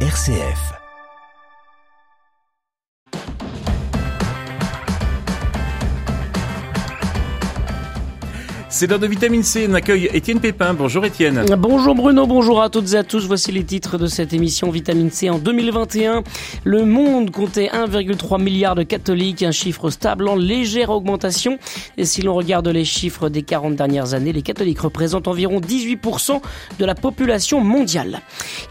RCF. C'est l'heure de vitamine C. On accueille Étienne Pépin. Bonjour Étienne. Bonjour Bruno, bonjour à toutes et à tous. Voici les titres de cette émission Vitamine C en 2021. Le monde comptait 1,3 milliard de catholiques, un chiffre stable en légère augmentation. Et si l'on regarde les chiffres des 40 dernières années, les catholiques représentent environ 18% de la population mondiale.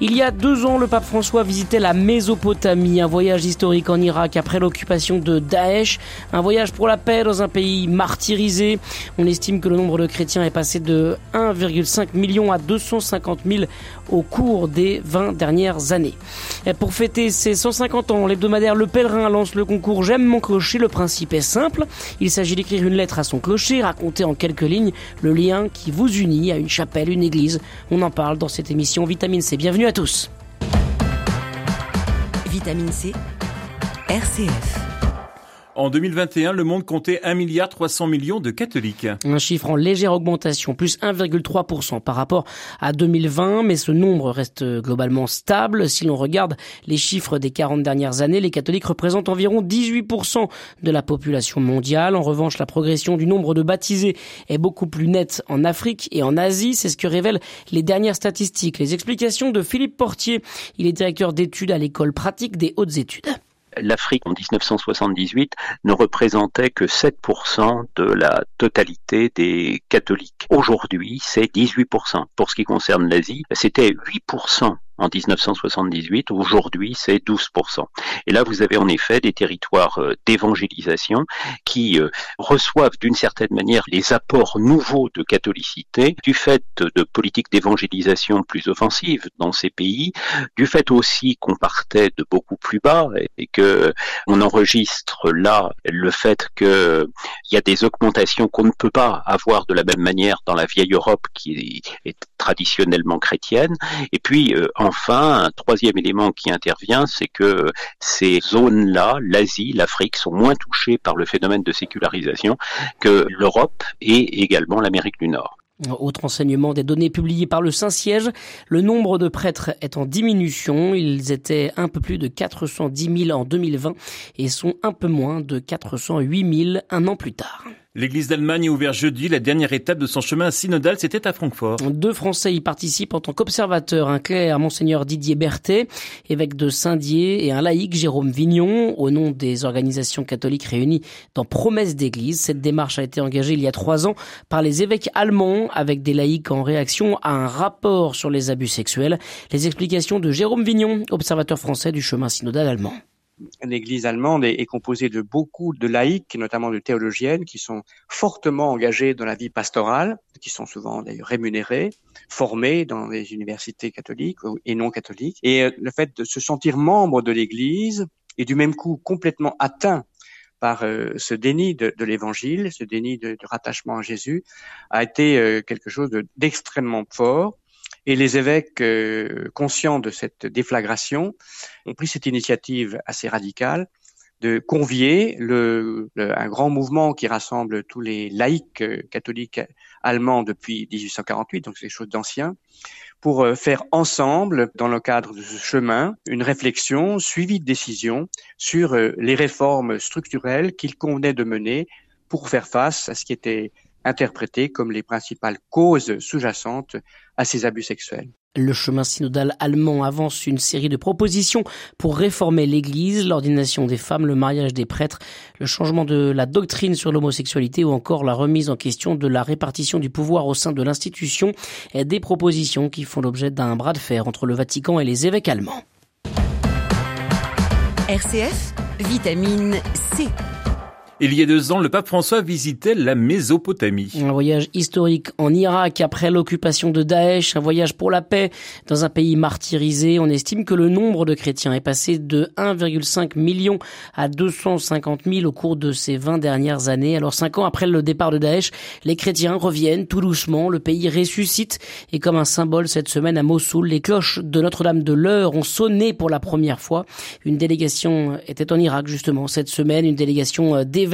Il y a deux ans, le pape François visitait la Mésopotamie, un voyage historique en Irak après l'occupation de Daesh, un voyage pour la paix dans un pays martyrisé. On estime que le nombre de chrétiens est passé de 1,5 million à 250 000 au cours des 20 dernières années. Pour fêter ses 150 ans, l'hebdomadaire Le Pèlerin lance le concours J'aime mon clocher. Le principe est simple. Il s'agit d'écrire une lettre à son clocher, raconter en quelques lignes le lien qui vous unit à une chapelle, une église. On en parle dans cette émission Vitamine C. Bienvenue à tous. Vitamine C, RCF. En 2021, le monde comptait 1 milliard 300 millions de catholiques. Un chiffre en légère augmentation, plus 1,3% par rapport à 2020, mais ce nombre reste globalement stable. Si l'on regarde les chiffres des 40 dernières années, les catholiques représentent environ 18% de la population mondiale. En revanche, la progression du nombre de baptisés est beaucoup plus nette en Afrique et en Asie. C'est ce que révèlent les dernières statistiques. Les explications de Philippe Portier. Il est directeur d'études à l'école pratique des hautes études l'Afrique en 1978 ne représentait que 7% de la totalité des catholiques. Aujourd'hui, c'est 18%. Pour ce qui concerne l'Asie, c'était 8% en 1978. Aujourd'hui, c'est 12%. Et là, vous avez en effet des territoires euh, d'évangélisation qui euh, reçoivent d'une certaine manière les apports nouveaux de catholicité du fait de politiques d'évangélisation plus offensives dans ces pays, du fait aussi qu'on partait de beaucoup plus bas et que on enregistre là le fait qu'il y a des augmentations qu'on ne peut pas avoir de la même manière dans la vieille Europe qui est traditionnellement chrétienne. Et puis, euh, enfin, un troisième élément qui intervient, c'est que ces zones-là, l'Asie, l'Afrique, sont moins touchées par le phénomène de sécularisation que l'Europe et également l'Amérique du Nord. Autre enseignement des données publiées par le Saint-Siège, le nombre de prêtres est en diminution. Ils étaient un peu plus de 410 000 en 2020 et sont un peu moins de 408 000 un an plus tard. L'église d'Allemagne a ouvert jeudi la dernière étape de son chemin synodal, c'était à Francfort. Deux Français y participent en tant qu'observateurs, un clerc, Monseigneur Didier Berthet, évêque de Saint-Dié, et un laïc, Jérôme Vignon, au nom des organisations catholiques réunies dans Promesse d'Église. Cette démarche a été engagée il y a trois ans par les évêques allemands, avec des laïcs en réaction à un rapport sur les abus sexuels. Les explications de Jérôme Vignon, observateur français du chemin synodal allemand l'Église allemande est, composée de beaucoup de laïcs, notamment de théologiennes, qui sont fortement engagés dans la vie pastorale, qui sont souvent d'ailleurs rémunérés, formés dans les universités catholiques et non catholiques. Et euh, le fait de se sentir membre de l'Église et du même coup complètement atteint par euh, ce déni de, l'Évangile, ce déni de, rattachement à Jésus, a été euh, quelque chose d'extrêmement fort. Et les évêques, euh, conscients de cette déflagration, ont pris cette initiative assez radicale de convier le, un grand mouvement qui rassemble tous les laïcs euh, catholiques allemands depuis 1848, donc c'est des choses d'anciens, pour euh, faire ensemble, dans le cadre de ce chemin, une réflexion suivie de décisions sur les réformes structurelles qu'il convenait de mener pour faire face à ce qui était interprétées comme les principales causes sous-jacentes à ces abus sexuels. Le chemin synodal allemand avance une série de propositions pour réformer l'Église, l'ordination des femmes, le mariage des prêtres, le changement de la doctrine sur l'homosexualité ou encore la remise en question de la répartition du pouvoir au sein de l'institution, et des propositions qui font l'objet d'un bras de fer entre le Vatican et les évêques allemands. RCF, vitamine C. Il y a deux ans, le pape François visitait la Mésopotamie. Un voyage historique en Irak après l'occupation de Daesh, un voyage pour la paix dans un pays martyrisé. On estime que le nombre de chrétiens est passé de 1,5 million à 250 000 au cours de ces 20 dernières années. Alors cinq ans après le départ de Daesh, les chrétiens reviennent tout doucement, le pays ressuscite et comme un symbole cette semaine à Mossoul, les cloches de Notre-Dame de l'Heure ont sonné pour la première fois. Une délégation était en Irak justement cette semaine, une délégation des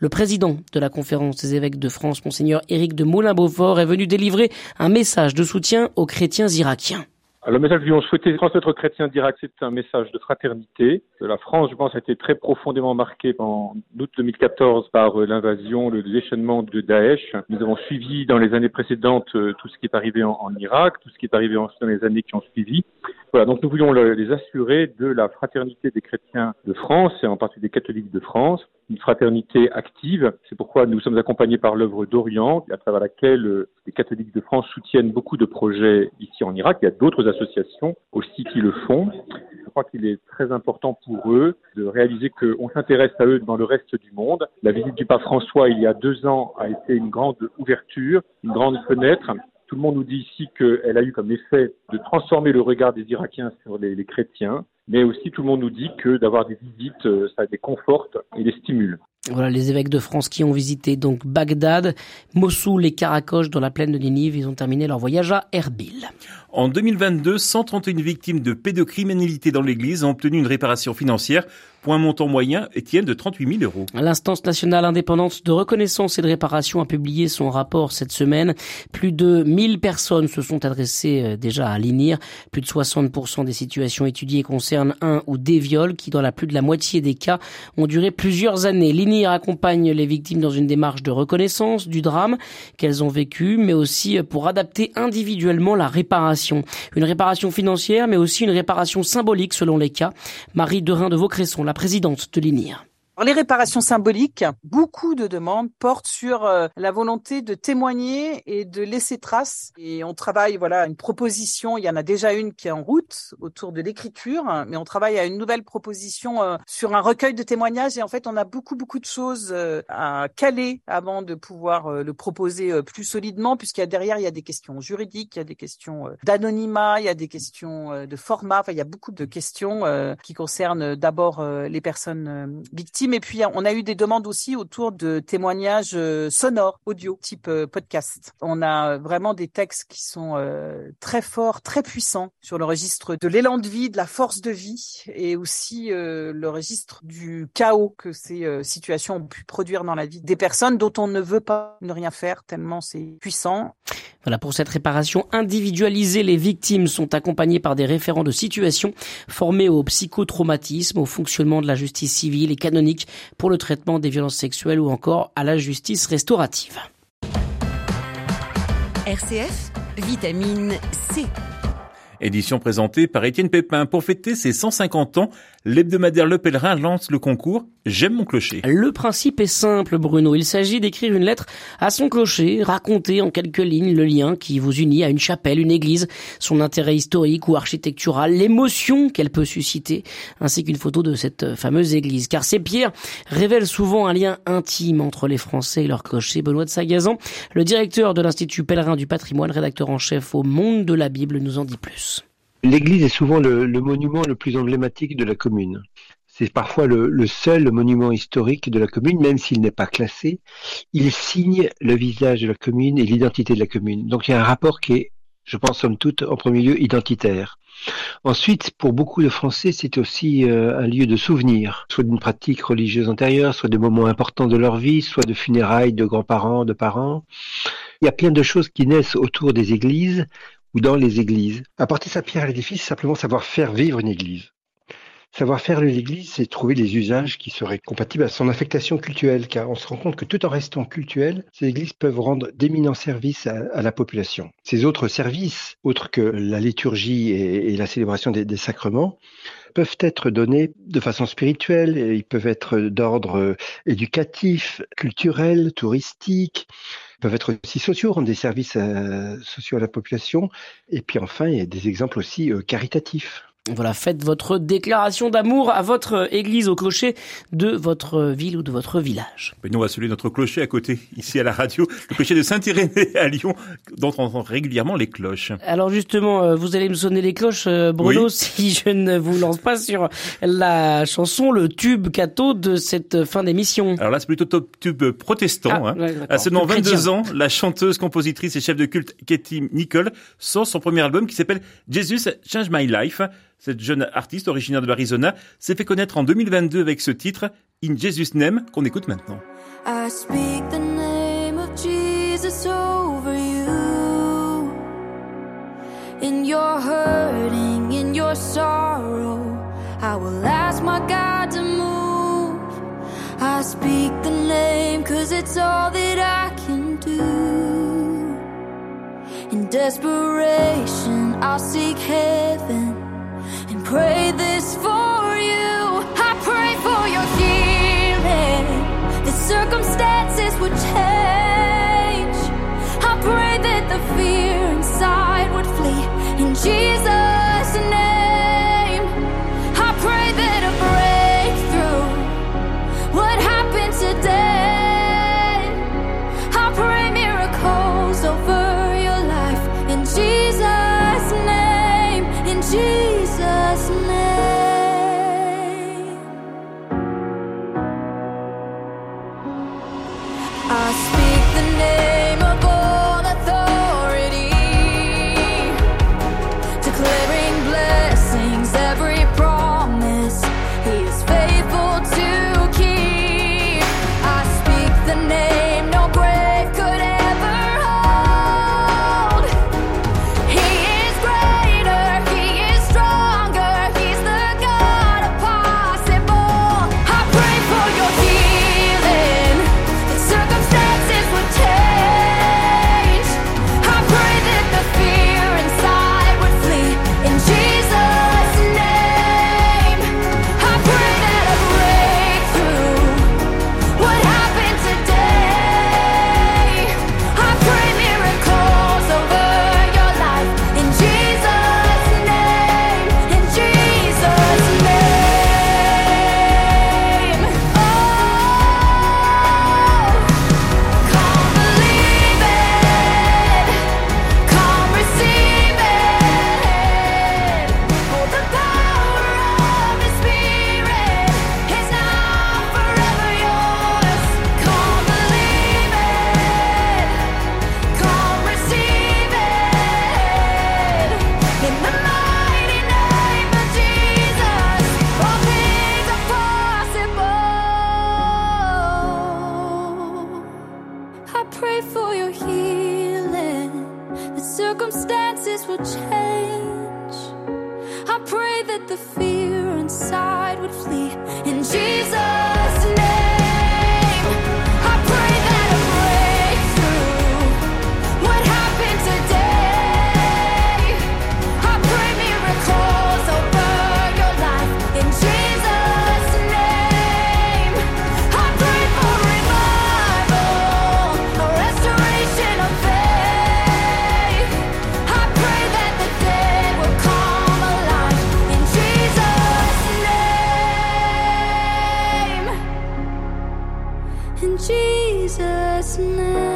Le président de la conférence des évêques de France, monseigneur Éric de Moulin-Beaufort, est venu délivrer un message de soutien aux chrétiens irakiens. Le message que nous souhaité transmettre aux chrétiens d'Irak, c'est un message de fraternité. La France, je pense, a été très profondément marquée en août 2014 par euh, l'invasion, le déchaînement de Daesh. Nous avons suivi dans les années précédentes euh, tout ce qui est arrivé en, Irak, tout ce qui est arrivé dans les années qui ont suivi. Voilà, donc nous voulions les assurer de la fraternité des chrétiens de France et en particulier des catholiques de France, une fraternité active. C'est pourquoi nous sommes accompagnés par l'œuvre d'Orient, à travers laquelle euh, les catholiques de France soutiennent beaucoup de projets ici en Irak. Il y a d'autres associations aussi qui le font. Je crois qu'il est très important pour eux de réaliser qu'on s'intéresse à eux dans le reste du monde. La visite du pape François il y a deux ans a été une grande ouverture, une grande fenêtre tout le monde nous dit ici qu'elle a eu comme effet de transformer le regard des Irakiens sur les, les chrétiens, mais aussi tout le monde nous dit que d'avoir des visites, euh, ça les conforte et les stimule. Voilà les évêques de France qui ont visité donc Bagdad, Mossoul et Karakoche dans la plaine de Ninive. Ils ont terminé leur voyage à Erbil. En 2022, 131 victimes de pédocriminalité dans l'Église ont obtenu une réparation financière pour un montant moyen, Étienne, de 38 000 euros. L'instance nationale indépendante de reconnaissance et de réparation a publié son rapport cette semaine. Plus de 1000 personnes se sont adressées euh, déjà à l'INIR. Plus de 60% des situations étudiées concernent un ou des viols qui, dans la plus de la moitié des cas, ont duré plusieurs années. L'INIR accompagne les victimes dans une démarche de reconnaissance du drame qu'elles ont vécu, mais aussi pour adapter individuellement la réparation. Une réparation financière, mais aussi une réparation symbolique selon les cas. Marie Derain de Vaucresson la présidente de l'INIR les réparations symboliques, beaucoup de demandes portent sur euh, la volonté de témoigner et de laisser trace. Et on travaille, voilà, une proposition. Il y en a déjà une qui est en route autour de l'écriture, mais on travaille à une nouvelle proposition euh, sur un recueil de témoignages. Et en fait, on a beaucoup, beaucoup de choses euh, à caler avant de pouvoir le proposer plus solidement, puisqu'il y a derrière, il y a des questions juridiques, il y a des questions d'anonymat, il y a des questions de format. Enfin, il y a beaucoup de questions qui concernent d'abord les personnes victimes et puis on a eu des demandes aussi autour de témoignages euh, sonores, audio, type euh, podcast. On a vraiment des textes qui sont euh, très forts, très puissants sur le registre de l'élan de vie, de la force de vie et aussi le registre du chaos que ces situations ont pu produire dans la vie des personnes dont on ne veut pas ne rien faire tellement c'est puissant. Voilà, pour cette réparation individualisée, les victimes sont accompagnées par des référents de situation formés au psychotraumatisme, au fonctionnement de la justice civile et canonique pour le traitement des violences sexuelles ou encore à la justice restaurative. RCF, vitamine C. Édition présentée par Étienne Pépin. Pour fêter ses 150 ans, l'hebdomadaire Le Pèlerin lance le concours J'aime mon clocher. Le principe est simple, Bruno. Il s'agit d'écrire une lettre à son clocher, raconter en quelques lignes le lien qui vous unit à une chapelle, une église, son intérêt historique ou architectural, l'émotion qu'elle peut susciter, ainsi qu'une photo de cette fameuse église. Car ces pierres révèlent souvent un lien intime entre les Français et leur clocher. Benoît de Sagazan, le directeur de l'Institut Pèlerin du patrimoine, rédacteur en chef au Monde de la Bible, nous en dit plus. L'église est souvent le, monument le plus emblématique de la commune. C'est parfois le, seul monument historique de la commune, même s'il n'est pas classé. Il signe le visage de la commune et l'identité de la commune. Donc il y a un rapport qui est, je pense, somme toute, en premier lieu, identitaire. Ensuite, pour beaucoup de Français, c'est aussi euh, un lieu de souvenir, soit d'une pratique religieuse antérieure, soit de moments importants de leur vie, soit de funérailles de grands-parents, de parents. Il y a plein de choses qui naissent autour des églises ou dans les églises. Apporter sa pierre à l'édifice, c'est simplement savoir faire vivre une église. Savoir faire l'église, c'est trouver les usages qui seraient compatibles à son affectation culturelle, car on se rend compte que tout en restant cultuel, ces églises peuvent rendre d'éminents services à, la population. Ces autres services, autres que la liturgie et, la célébration des, sacrements, peuvent être donnés de façon spirituelle, ils peuvent être d'ordre éducatif, culturel, touristique, peuvent être aussi sociaux, rendre des services euh, sociaux à la population. Et puis enfin, il y a des exemples aussi euh, caritatifs. Voilà, faites votre déclaration d'amour à votre église au clocher de votre ville ou de votre village. nous, on va saluer notre clocher à côté, ici à la radio, le clocher de Saint-Irénée à Lyon, dont on entend régulièrement les cloches. Alors justement, euh, vous allez me sonner les cloches, euh, Bruno, si je ne vous lance pas sur la chanson, le tube cateau de cette fin d'émission. Alors là, c'est plutôt top tube protestant. Ah, hein. à seulement 22 ans, la chanteuse, compositrice et chef de culte Katie Nicole sort son premier album qui s'appelle Jesus Change My Life. Cette jeune artiste originaire de l'Arizona s'est fait connaître en 2022 avec ce titre In Jesus Name qu'on écoute maintenant. I speak the name of Jesus over you. In you're hurting, in your sorrow, I will ask my God to move. I speak the name, cause it's all that I can do. In desperation, I'll seek heaven pray this for you. I pray for your healing. The circumstances would change. I pray that the fear inside would flee in Jesus' name. In Jesus' name.